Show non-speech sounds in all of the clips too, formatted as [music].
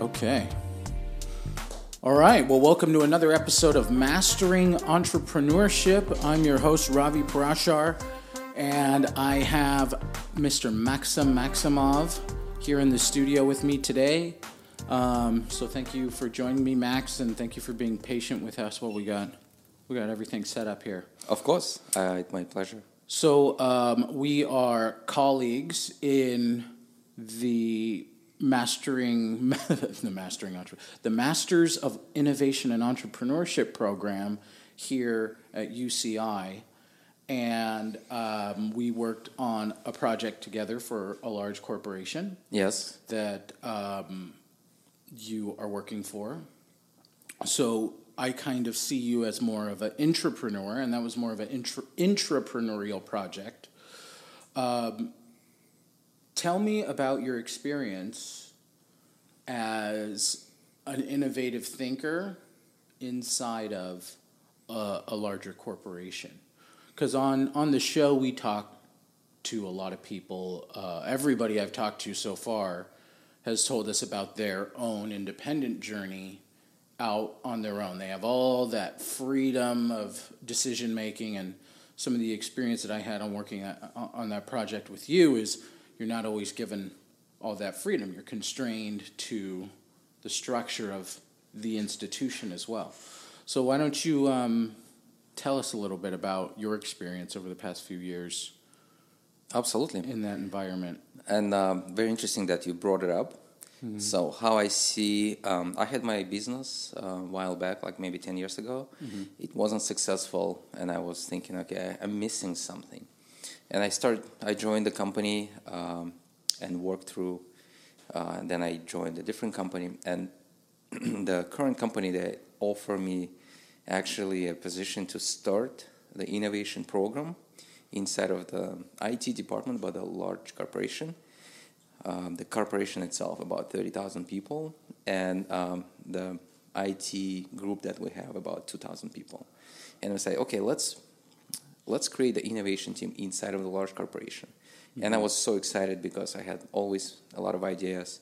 Okay. All right. Well, welcome to another episode of Mastering Entrepreneurship. I'm your host, Ravi Parashar, and I have Mr. Maxim Maximov here in the studio with me today. Um, so thank you for joining me, Max, and thank you for being patient with us while we got we got everything set up here. Of course, uh, it's my pleasure. So um, we are colleagues in the mastering [laughs] the mastering entre- the Masters of Innovation and Entrepreneurship program here at UCI, and um, we worked on a project together for a large corporation Yes. that um, you are working for. So I kind of see you as more of an entrepreneur, and that was more of an intra- intrapreneurial project. Um, tell me about your experience as an innovative thinker inside of a, a larger corporation. Because on, on the show, we talk to a lot of people. Uh, everybody I've talked to so far has told us about their own independent journey out on their own. They have all that freedom of decision making, and some of the experience that I had on working at, on that project with you is you're not always given all that freedom. You're constrained to the structure of the institution as well. So why don't you um, tell us a little bit about your experience over the past few years Absolutely. in that environment? And um, very interesting that you brought it up. So, how I see, um, I had my business uh, a while back, like maybe 10 years ago. It wasn't successful, and I was thinking, okay, I'm missing something. And I started, I joined the company um, and worked through, uh, and then I joined a different company. And [clears throat] the current company, they offer me actually a position to start the innovation program inside of the IT department, but a large corporation. Um, the corporation itself, about 30,000 people, and um, the IT group that we have, about 2,000 people. And we say, okay, let's let's create the innovation team inside of the large corporation. And I was so excited because I had always a lot of ideas,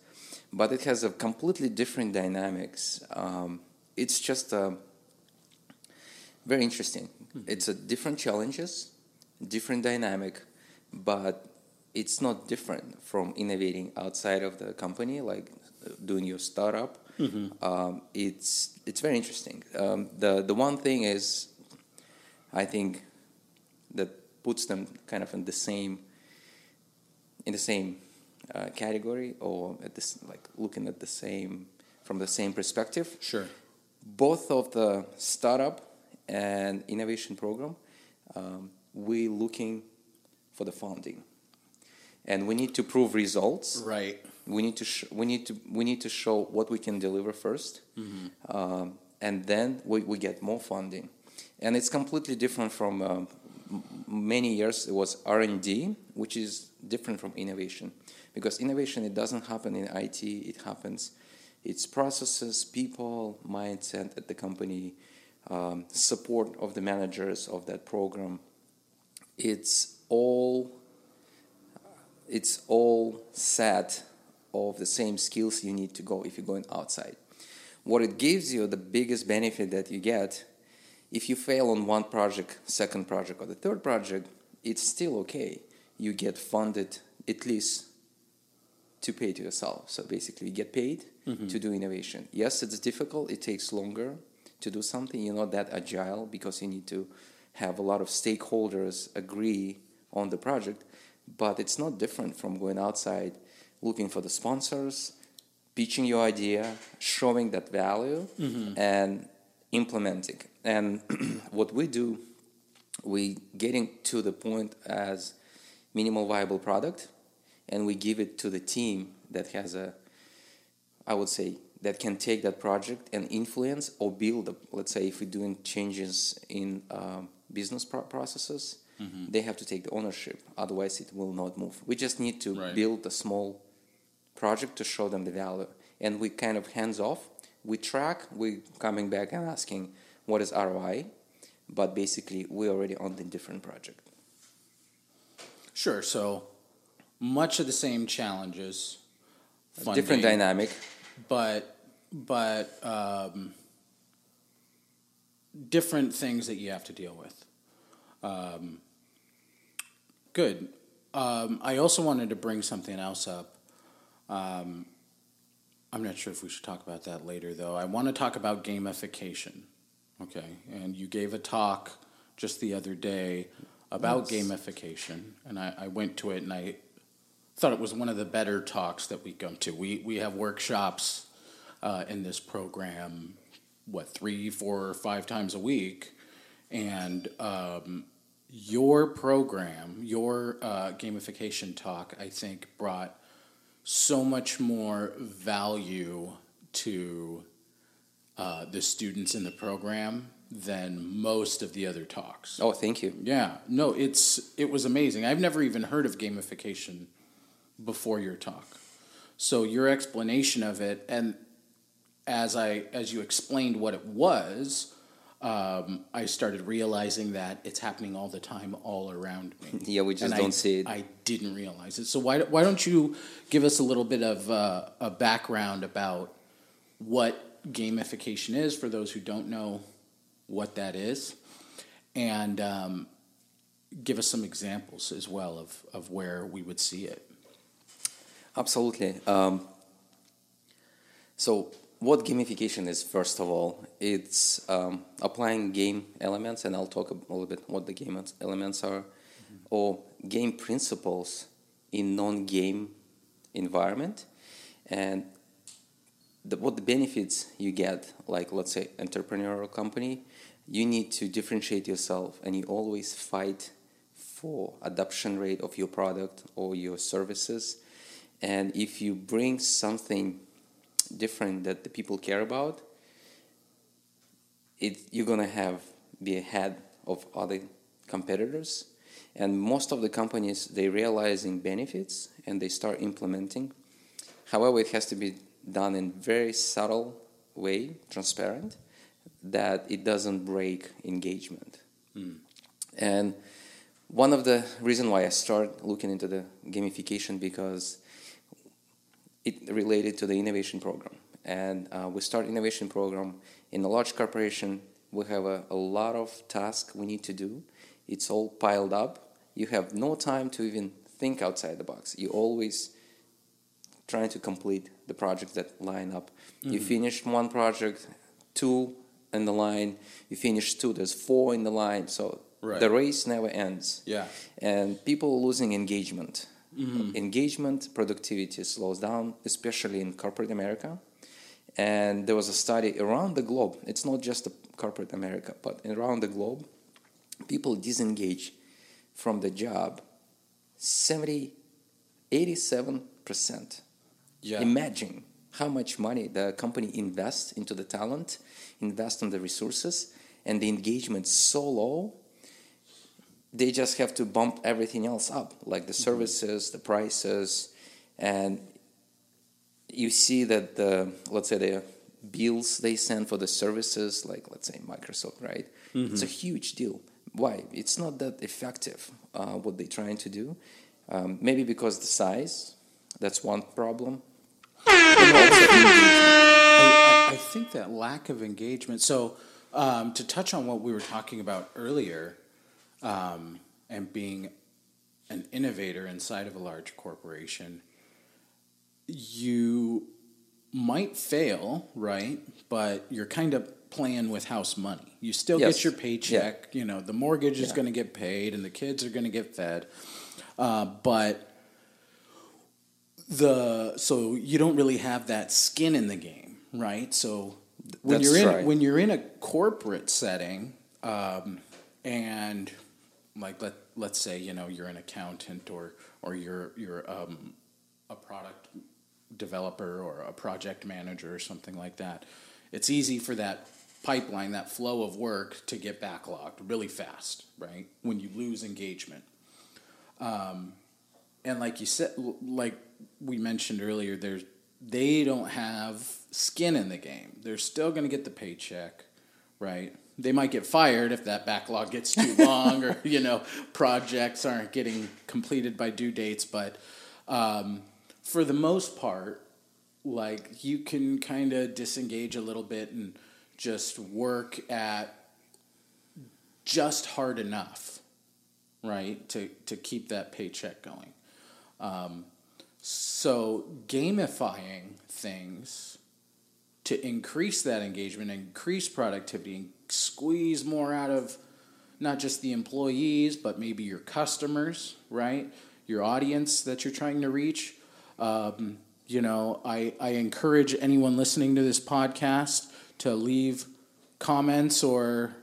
but it has a completely different dynamics. Um, it's just uh, very interesting. It's a different challenges, different dynamic, but it's not different from innovating outside of the company, like uh, doing your startup. Um, it's it's very interesting. Um, the the one thing is, I think, that puts them kind of in the same in the same uh, category or at this like looking at the same from the same perspective Sure. both of the startup and innovation program, um, we looking for the funding, and we need to prove results. Right. We need to sh- we need to we need to show what we can deliver 1st um, and then we, we get more funding, and it's completely different from um, many years. It was R and D, which is different from innovation, because innovation it doesn't happen in IT. It happens it's processes, people, mindset at the company, um, support of the managers of that program. It's all it's all set of the same skills you need to go if you're going outside. What it gives you, the biggest benefit that you get, if you fail on one project, second project, or the third project, it's still okay. You get funded at least to pay to yourself. So basically, you get paid mm-hmm. to do innovation. Yes, it's difficult. It takes longer to do something. You're not that agile because you need to have a lot of stakeholders agree on the project. But it's not different from going outside, looking for the sponsors, pitching your idea, showing that value, mm-hmm. and implementing. And [clears throat] what we do, we getting to the point as minimal viable product and we give it to the team that has a i would say that can take that project and influence or build let's say if we're doing changes in um, business pro- processes they have to take the ownership otherwise it will not move we just need to Right. build a small project to show them the value and we kind of hands off we track we're coming back and asking what is roi but basically we're already on the different project Sure. So much of the same challenges. different dynamic but but um, different things that you have to deal with. Um, good. Um, I also wanted to bring something else up. Um, I'm not sure if we should talk about that later, though. I want to talk about gamification. Okay, and you gave a talk just the other day about Yes. gamification, and I, I went to it and I thought it was one of the better talks that we go to. We we have workshops uh, in this program, what three, four, or five times a week, and um, your program, your uh, gamification talk, I think brought so much more value to uh, the students in the program than most of the other talks. Oh, thank you. Yeah, no, it's it was amazing. I've never even heard of gamification before your talk. So your explanation of it, and as I as you explained what it was, um, I started realizing that it's happening all the time, all around me. [laughs] Yeah, we just And I- don't see it. I didn't realize it. So why why don't you give us a little bit of uh, a background about what gamification is for those who don't know what that is, and um, give us some examples as well of, of where we would see it. Absolutely. Um, so, what gamification is, first of all, it's um, applying game elements, and I'll talk a little bit what the game elements are, or game principles in non-game environment, and the, what the benefits you get, like let's say entrepreneurial company, you need to differentiate yourself, and you always fight for adoption rate of your product or your services. And if you bring something different that the people care about, it you're gonna have be ahead of other competitors. And most of the companies they realizing benefits and they start implementing. However, it has to be done in very subtle way, transparent, that it doesn't break engagement. Hmm. And one of the reason why I start looking into the gamification because it related to the innovation program. And uh, we start innovation program in a large corporation. We have a, a lot of tasks we need to do. It's all piled up. You have no time to even think outside the box. You always trying to complete the projects that line up. You finish one project, two in the line. You finish two. There's four in the line. So Right. the race never ends Yeah. and people losing engagement. Mm-hmm. Engagement, productivity slows down, especially in corporate America. And there was a study around the globe. It's not just corporate America, but around the globe, people disengage from the job 70, 87%. Yeah. Imagine how much money the company invests into the talent, invest in the resources, and the engagement so low they just have to bump everything else up, like the services, the prices, and you see that the let's say the bills they send for the services, like let's say Microsoft, right? It's a huge deal. Why? It's not that effective uh, what they're trying to do. Um, maybe because the size, that's one problem. And also engagement. I, I, I think that lack of engagement. So, um, to touch on what we were talking about earlier, um, and being an innovator inside of a large corporation, you might fail, right? But you're kind of playing with house money. You still Yes. get your paycheck. You know, the mortgage is going to get paid, and the kids are going to get fed. Uh, but the so you don't really have that skin in the game, right? So when That's you're in right. when you're in a corporate setting, um, and like let let's say you know you're an accountant or or you're you're um, a product developer or a project manager or something like that. It's easy for that pipeline, that flow of work to get backlogged really fast, right? When you lose engagement. Um, and like you said, like we mentioned earlier, there's they don't have skin in the game. They're still going to get the paycheck, right? They might get fired if that backlog gets too [laughs] long, or you know, projects aren't getting completed by due dates. But um, for the most part, like you can kind of disengage a little bit and just work at just hard enough, right, to to keep that paycheck going. Um, so gamifying things to increase that engagement, increase productivity, and squeeze more out of not just the employees, but maybe your customers, right? Your audience that you're trying to reach. Um, you know, I, I encourage anyone listening to this podcast to leave comments or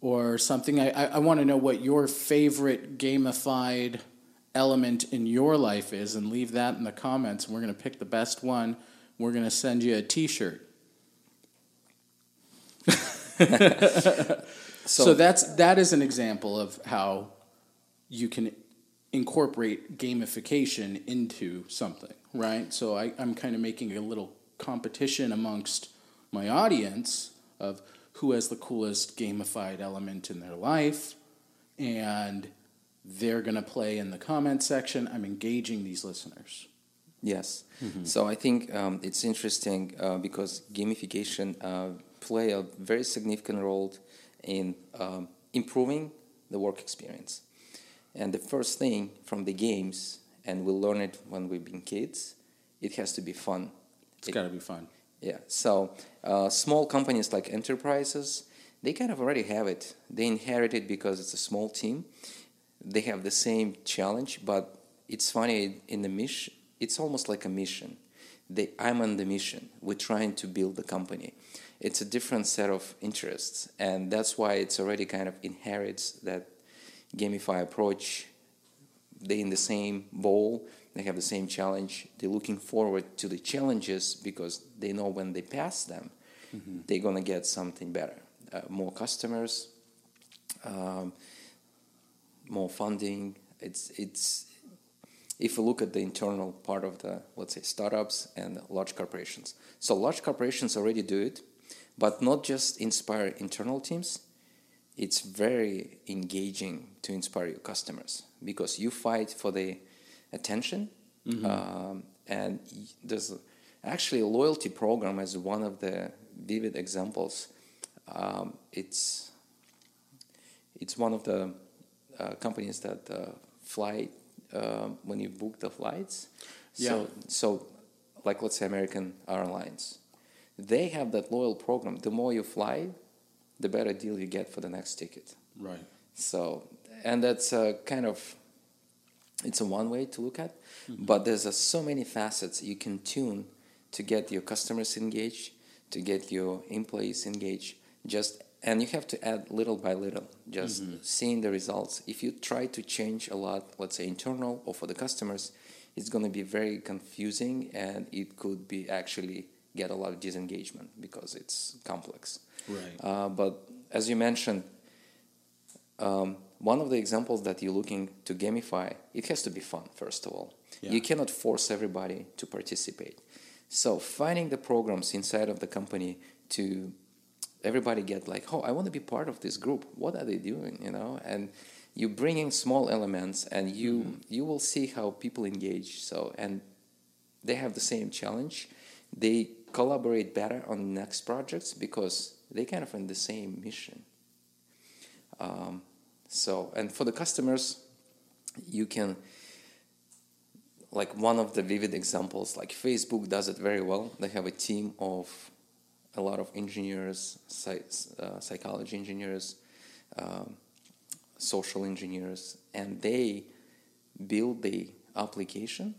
or something. I, I, I want to know what your favorite gamified element in your life is and leave that in the comments. And we're going to pick the best one. We're going to send you a t shirt. [laughs] so, so that's that is an example of how you can incorporate gamification into something, right? So I, I'm kind of making a little competition amongst my audience of who has the coolest gamified element in their life, and they're going to play in the comment section. I'm engaging these listeners. Yes. Mm-hmm. So I think um, it's interesting uh, because gamification uh, play a very significant role in um, improving the work experience. And the first thing from the games, and we learn it when we've been kids, it has to be fun. It's it, got to be fun. Yeah. So uh, small companies like enterprises, they kind of already have it. They inherit it because it's a small team. They have the same challenge, but it's funny in the mission. It's almost like a mission. They, I'm on the mission. We're trying to build the company. It's a different set of interests, and that's why it's already kind of inherits that gamify approach. They in the same bowl they have the same challenge. They're looking forward to the challenges because they know when they pass them, mm-hmm. they're gonna get something better, uh, more customers, um, more funding. It's it's if you look at the internal part of the let's say startups and large corporations. So large corporations already do it, but not just inspire internal teams. It's very engaging to inspire your customers because you fight for the attention. Mm-hmm. Um, and there's actually a loyalty program as one of the vivid examples. Um, it's it's one of the uh, companies that uh, fly uh, when you book the flights. Yeah. So, so like let's say American Airlines, they have that loyal program. The more you fly, the better deal you get for the next ticket. Right. So, and that's a kind of it's a one way to look at, mm-hmm. but there's a, so many facets you can tune to get your customers engaged, to get your employees engaged. Just and you have to add little by little, just mm-hmm. seeing the results. If you try to change a lot, let's say internal or for the customers, it's going to be very confusing and it could be actually get a lot of disengagement because it's complex. Right. Uh, but as you mentioned, um, one of the examples that you're looking to gamify, it has to be fun, first of all. Yeah. You cannot force everybody to participate. So finding the programs inside of the company to everybody get like, oh, I want to be part of this group. What are they doing? You know, and you bring in small elements, and you mm-hmm. you will see how people engage. So and they have the same challenge. They collaborate better on next projects because they kind of in the same mission. Um, so, and for the customers, you can, like one of the vivid examples, like Facebook does it very well. They have a team of a lot of engineers, uh, psychology engineers, um, social engineers, and they build the application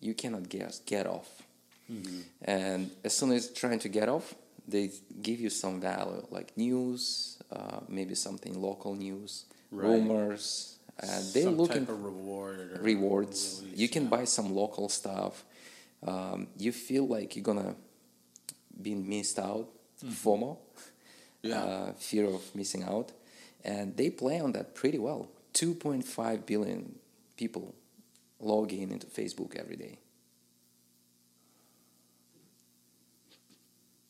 you cannot get, get off. Mm-hmm. And as soon as trying to get off, they give you some value, like news, uh, maybe something local news, right. rumors. Uh, they're some looking type reward rewards. Release, you can yeah. buy some local stuff. Um, you feel like you're gonna be missed out, mm-hmm. FOMO, yeah. uh, fear of missing out, and they play on that pretty well. Two point five billion people log in into Facebook every day.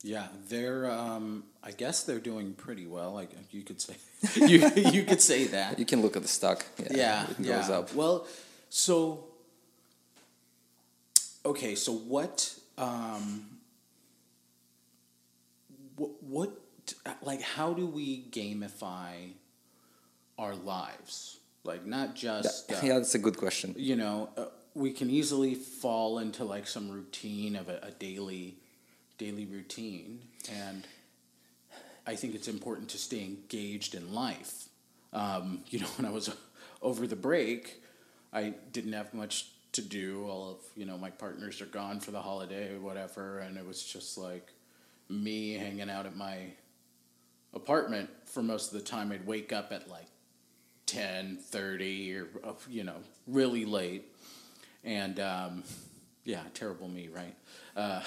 Yeah, they're. Um, I guess they're doing pretty well. Like you could say, [laughs] you you could say that. You can look at the stock. Yeah, yeah, it yeah. goes up. Well, so okay, so what um, what, what, like, how do we gamify our lives? Like, not just. Uh, yeah, that's a good question. you know, uh, we can easily fall into like some routine of a, a daily, daily routine, and I think it's important to stay engaged in life. Um, [laughs] you know, when I was [laughs] over the break, I didn't have much to do. All of you know, my partners are gone for the holiday or whatever, and it was just like me hanging out at my apartment for most of the time. I'd wake up at like 10, 30, or, you know, really late. And um, yeah, terrible me, right? Uh,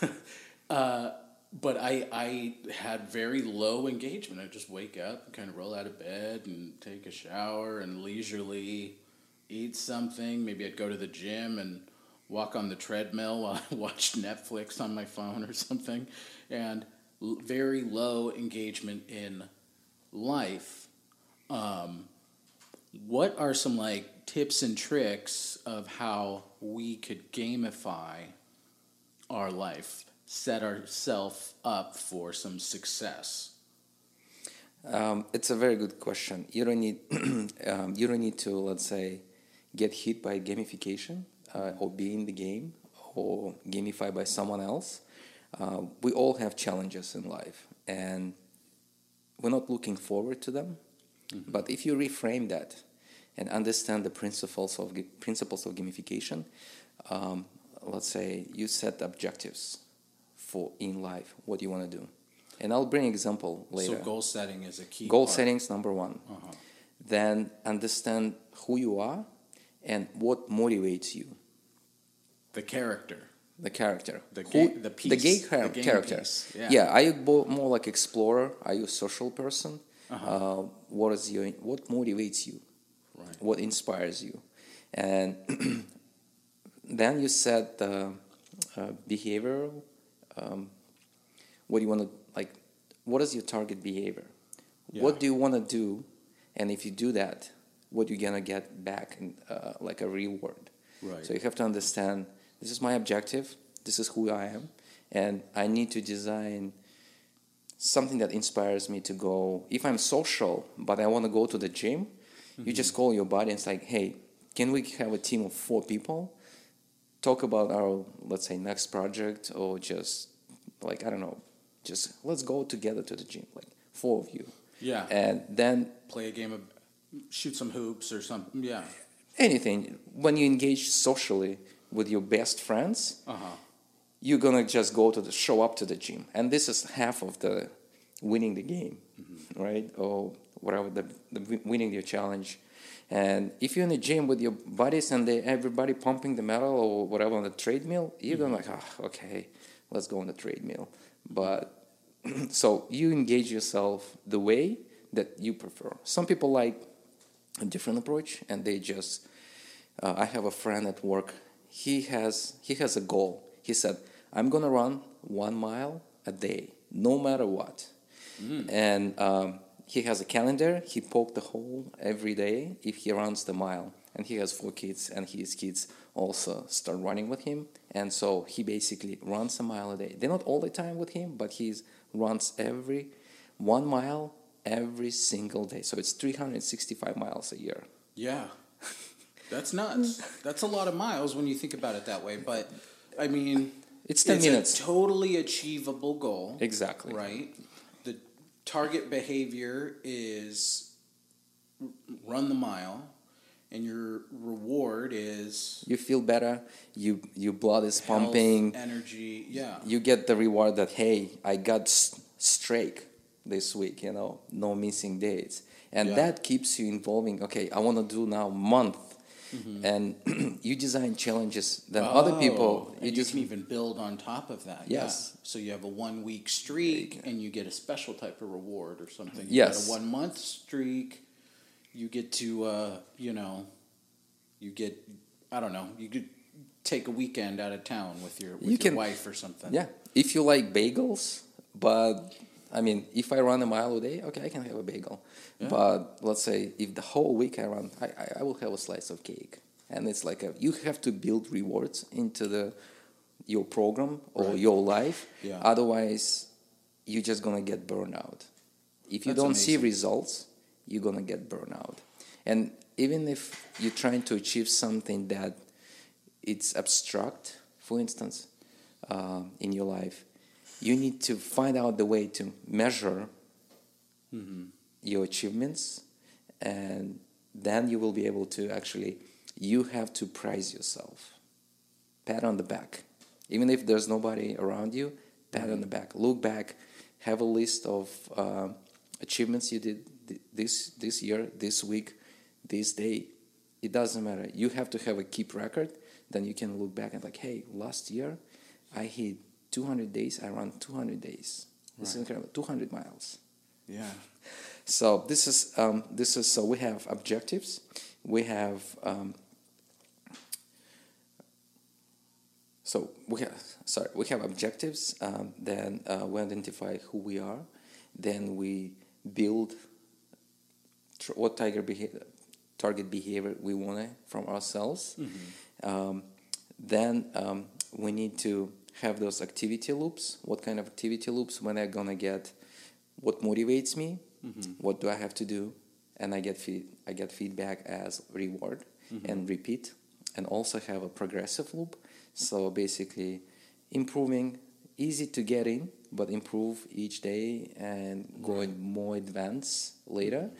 [laughs] uh, but I, I had very low engagement. I'd just wake up, kind of roll out of bed and take a shower and leisurely eat something. Maybe I'd go to the gym and walk on the treadmill while I [laughs] watched Netflix on my phone or something. And l- very low engagement in life. Um, what are some like tips and tricks of how we could gamify our life, set ourselves up for some success? Um, it's a very good question. You don't need [clears throat] um, you don't need to let's say get hit by gamification uh, or be in the game or gamify by someone else. Uh, we all have challenges in life, and we're not looking forward to them. Mm-hmm. But if you reframe that and understand the principles of principles of gamification, um, let's say you set objectives for in life, what you want to do, and I'll bring an example later. So goal setting is a key. Goal part. setting is number one. Uh-huh. Then understand who you are and what motivates you. The character. The character. The gay, Who, the piece. The gay char- the character. Piece. Yeah. yeah. Are you more like explorer? Are you a social person? Uh-huh. Uh, what is your what motivates you? Right. What inspires you? And [clears throat] then you set the uh, behavioral. Um, what do you want to like? What is your target behavior? Yeah. What do you want to do? And if you do that, what you're gonna get back in uh, like a reward. Right. So you have to understand this is my objective, this is who I am, and I need to design something that inspires me to go. If I'm social, but I want to go to the gym, mm-hmm. you just call your buddy and it's like, hey, can we have a team of four people? Talk about our, let's say, next project, or just like, I don't know, just let's go together to the gym, like four of you. Yeah. And then play a game of shoot some hoops or something. Yeah. Anything. When you engage socially with your best friends, uh-huh. you're gonna just go to the show up to the gym, and this is half of the winning the game, mm-hmm. right? Or whatever the, the winning your challenge. And if you're in the gym with your buddies and they everybody pumping the metal or whatever on the treadmill, you're mm-hmm. going like, oh, okay, let's go on the treadmill. But [clears throat] so you engage yourself the way that you prefer. Some people like a different approach and they just uh, i have a friend at work he has he has a goal he said i'm going to run one mile a day no matter what mm. and um, he has a calendar he poked the hole every day if he runs the mile and he has four kids and his kids also start running with him and so he basically runs a mile a day they're not all the time with him but he runs every one mile every single day. So it's 365 miles a year. Yeah. That's nuts. That's a lot of miles when you think about it that way. But I mean, it's 10 it's minutes. a totally achievable goal. Exactly. Right? Target behavior is run the mile and your reward is you feel better you your blood is pumping energy yeah you get the reward that hey i got straight this week, you know, no missing dates. And yeah. that keeps you involving, okay, I want to do now month. Mm-hmm. And [clears throat] you design challenges than oh, other people. You, just can even build on top of that. Yes. Yeah. So you have a one week streak and you get a special type of reward or something. You yes. a one month streak, you get to, uh, you know, you get, I don't know, you could take a weekend out of town with your with you your can, wife or something. Yeah. If you like bagels, but I mean, if I run a mile a day, okay, I can have a bagel. Yeah. But let's say if the whole week I run, I, I, I will have a slice of cake. And it's like a, you have to build rewards into the your program or Right. your life. Yeah. Otherwise, you're just gonna get burned out. If you That's don't see results, you're gonna get burned out. And even if you're trying to achieve something that it's abstract, for instance, uh, in your life, you need to find out the way to measure Mm-hmm. your achievements, and then you will be able to actually. You have to praise yourself, pat on the back, even if there's nobody around you. Pat on the back. Look back. Have a list of uh, achievements you did th- this this year, this week, this day. It doesn't matter. You have to have a keep record. Then you can look back and like, hey, last year I hit 200 days. I ran 200 days. This is incredible. 200 miles. Yeah. [laughs] So this is um, this is so we have objectives, we have um, so we have sorry we have objectives. Um, then uh, we identify who we are. Then we build tr- what tiger behavior, target behavior we want from ourselves. Um, then um, we need to have those activity loops. What kind of activity loops? When I'm gonna get what motivates me, mm-hmm. what do I have to do, and I get feed, I get feedback as reward mm-hmm. and repeat, and also have a progressive loop. So basically, improving, easy to get in, but improve each day and going more advanced later.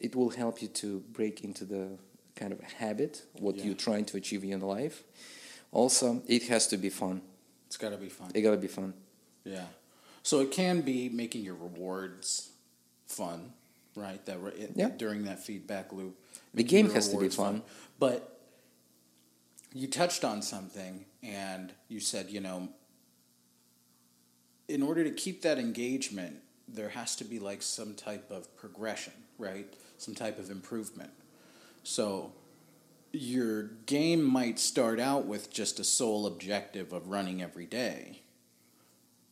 It will help you to break into the kind of habit what Yeah. you're trying to achieve in life. Also, it has to be fun. It's got to be fun. It gotta be fun. Yeah. So it can be making your rewards fun, right? That re- Yeah. during that feedback loop. The game has to be rewards fun. But you touched on something and you said, you know, in order to keep that engagement, there has to be like some type of progression, right? Some type of improvement. So your game might start out with just a sole objective of running every day.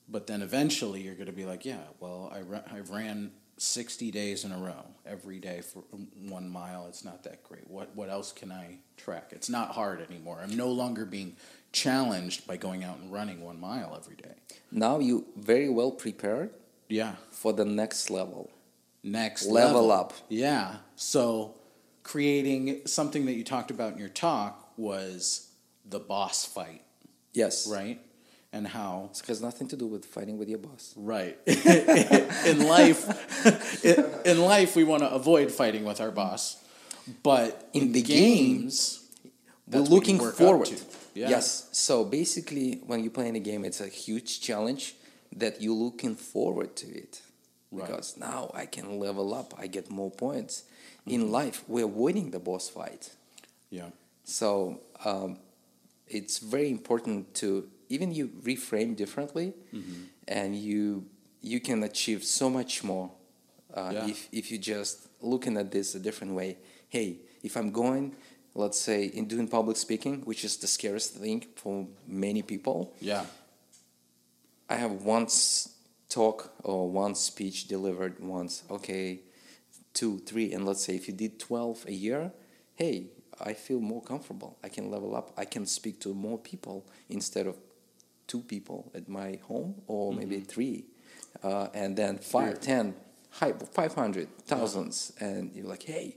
But then eventually you're going to be like, yeah, well, I, ra- I ran 60 days in a row every day for one mile. It's not that great. What, what else can I track? It's not hard anymore. I'm no longer being challenged by going out and running one mile every day. Now you very well prepared Yeah. for the next level. Next Level level. up. Yeah. So creating something that you talked about in your talk was the boss fight, Yes. right? And how It has nothing to do with fighting with your boss. Right. [laughs] in life, in, life, we want to avoid fighting with our boss, but in, In the games, We're that's what you looking forward. to. Yeah. Yes. So basically, when you play in a game, it's a huge challenge that you're looking forward to it. Right. Because now I can level up, I get more points. Mm-hmm. In life, we're winning the boss fight. Yeah. So um, it's very important to even you reframe differently, Mm-hmm. and you you can achieve so much more uh, Yeah. if if you just looking at this a different way. Hey, if I'm going, let's say in doing public speaking, which is the scariest thing for many people, Yeah. I have one s- talk or one speech delivered once. Okay, two, three, and let's say if you did twelve a year, hey, I feel more comfortable. I can level up. I can speak to more people instead of two people at my home or maybe three, uh, and then five, Yeah. ten, hi, five hundred, thousands, and you're like, hey,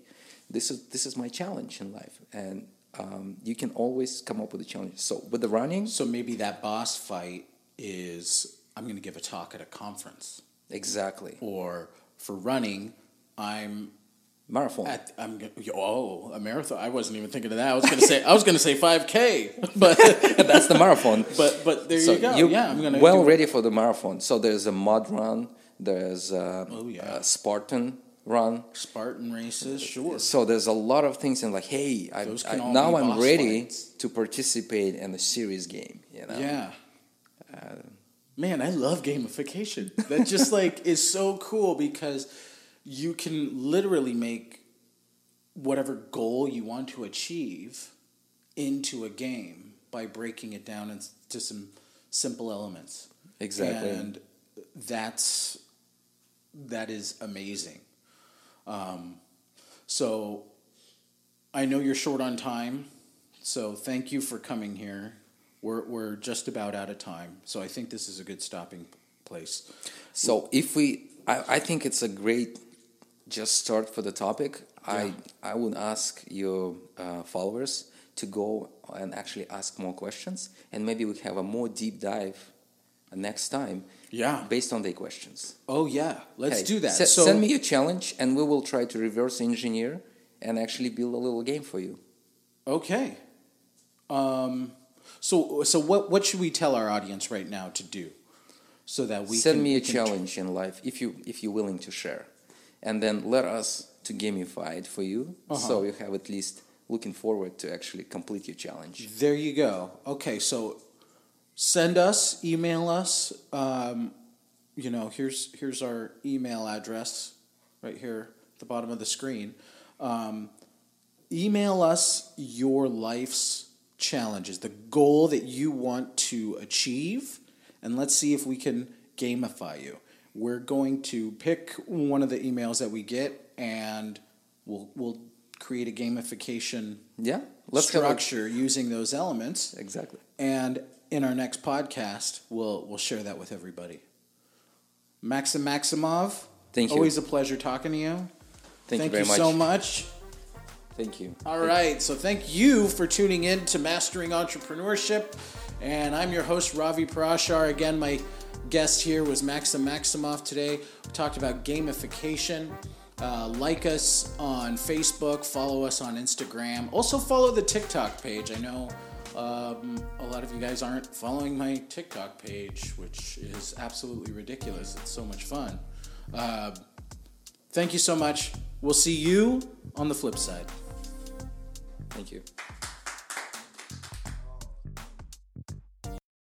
this is this is my challenge in life, and um, you can always come up with a challenge. So with the running, So maybe that boss fight is I'm going to give a talk at a conference, exactly or for running, I'm marathon. at I'm oh a marathon. I wasn't even thinking of that. I was going to say I was going to say 5K, [laughs] but [laughs] That's the marathon. but but there so you go. yeah, I'm going to well ready for the marathon. So there's a mud run, there's a, Oh, yeah. a Spartan run. Spartan races, sure. So there's a lot of things, and like, hey, I, I, now I'm ready fights. to participate in a serious game. You know? Yeah. Man, I love gamification. That just [laughs] like is so cool because you can literally make whatever goal you want to achieve into a game by breaking it down into some simple elements. Exactly. And that's that is amazing. Um, so I know you're short on time, so thank you for coming here we're we're just about out of time. So I think this is a good stopping place. So if we, I, I think it's a great just start for the topic. I I would ask your uh, followers to go and actually ask more questions, and maybe we have a more deep dive next time. Yeah. Based on their questions. Oh yeah, let's Hey, do that. so send me a challenge, and we will try to reverse engineer and actually build a little game for you. okay. Um, so so what what should we tell our audience right now to do, so that we Send me a challenge in life if you if you're willing to share, and then let us to gamify it for you, Uh-huh. so you have at least looking forward to actually complete your challenge. There you go. Okay, so send us, email us. Um, you know, here's here's our email address right here at the bottom of the screen. Um, email us your life's challenges, the goal that you want to achieve, and let's see if we can gamify you. We're going to pick one of the emails that we get, and we'll we'll create a gamification Yeah, let's structure using those elements. exactly. And in our next podcast, we'll we'll share that with everybody. Maxim Maximov, Thank you. Always a pleasure talking to you. Thank, you very much. so much. Thank you. All right, so thank you for tuning in to Mastering Entrepreneurship, and I'm your host Ravi Parashar. Again, my guest here was Maxim Maximov today. We talked about gamification. Uh, like us on Facebook, follow us on Instagram. Also, follow the TikTok page. I know um, a lot of you guys aren't following my TikTok page, which is absolutely ridiculous. It's so much fun. Uh, thank you so much. We'll see you on the flip side. Thank you.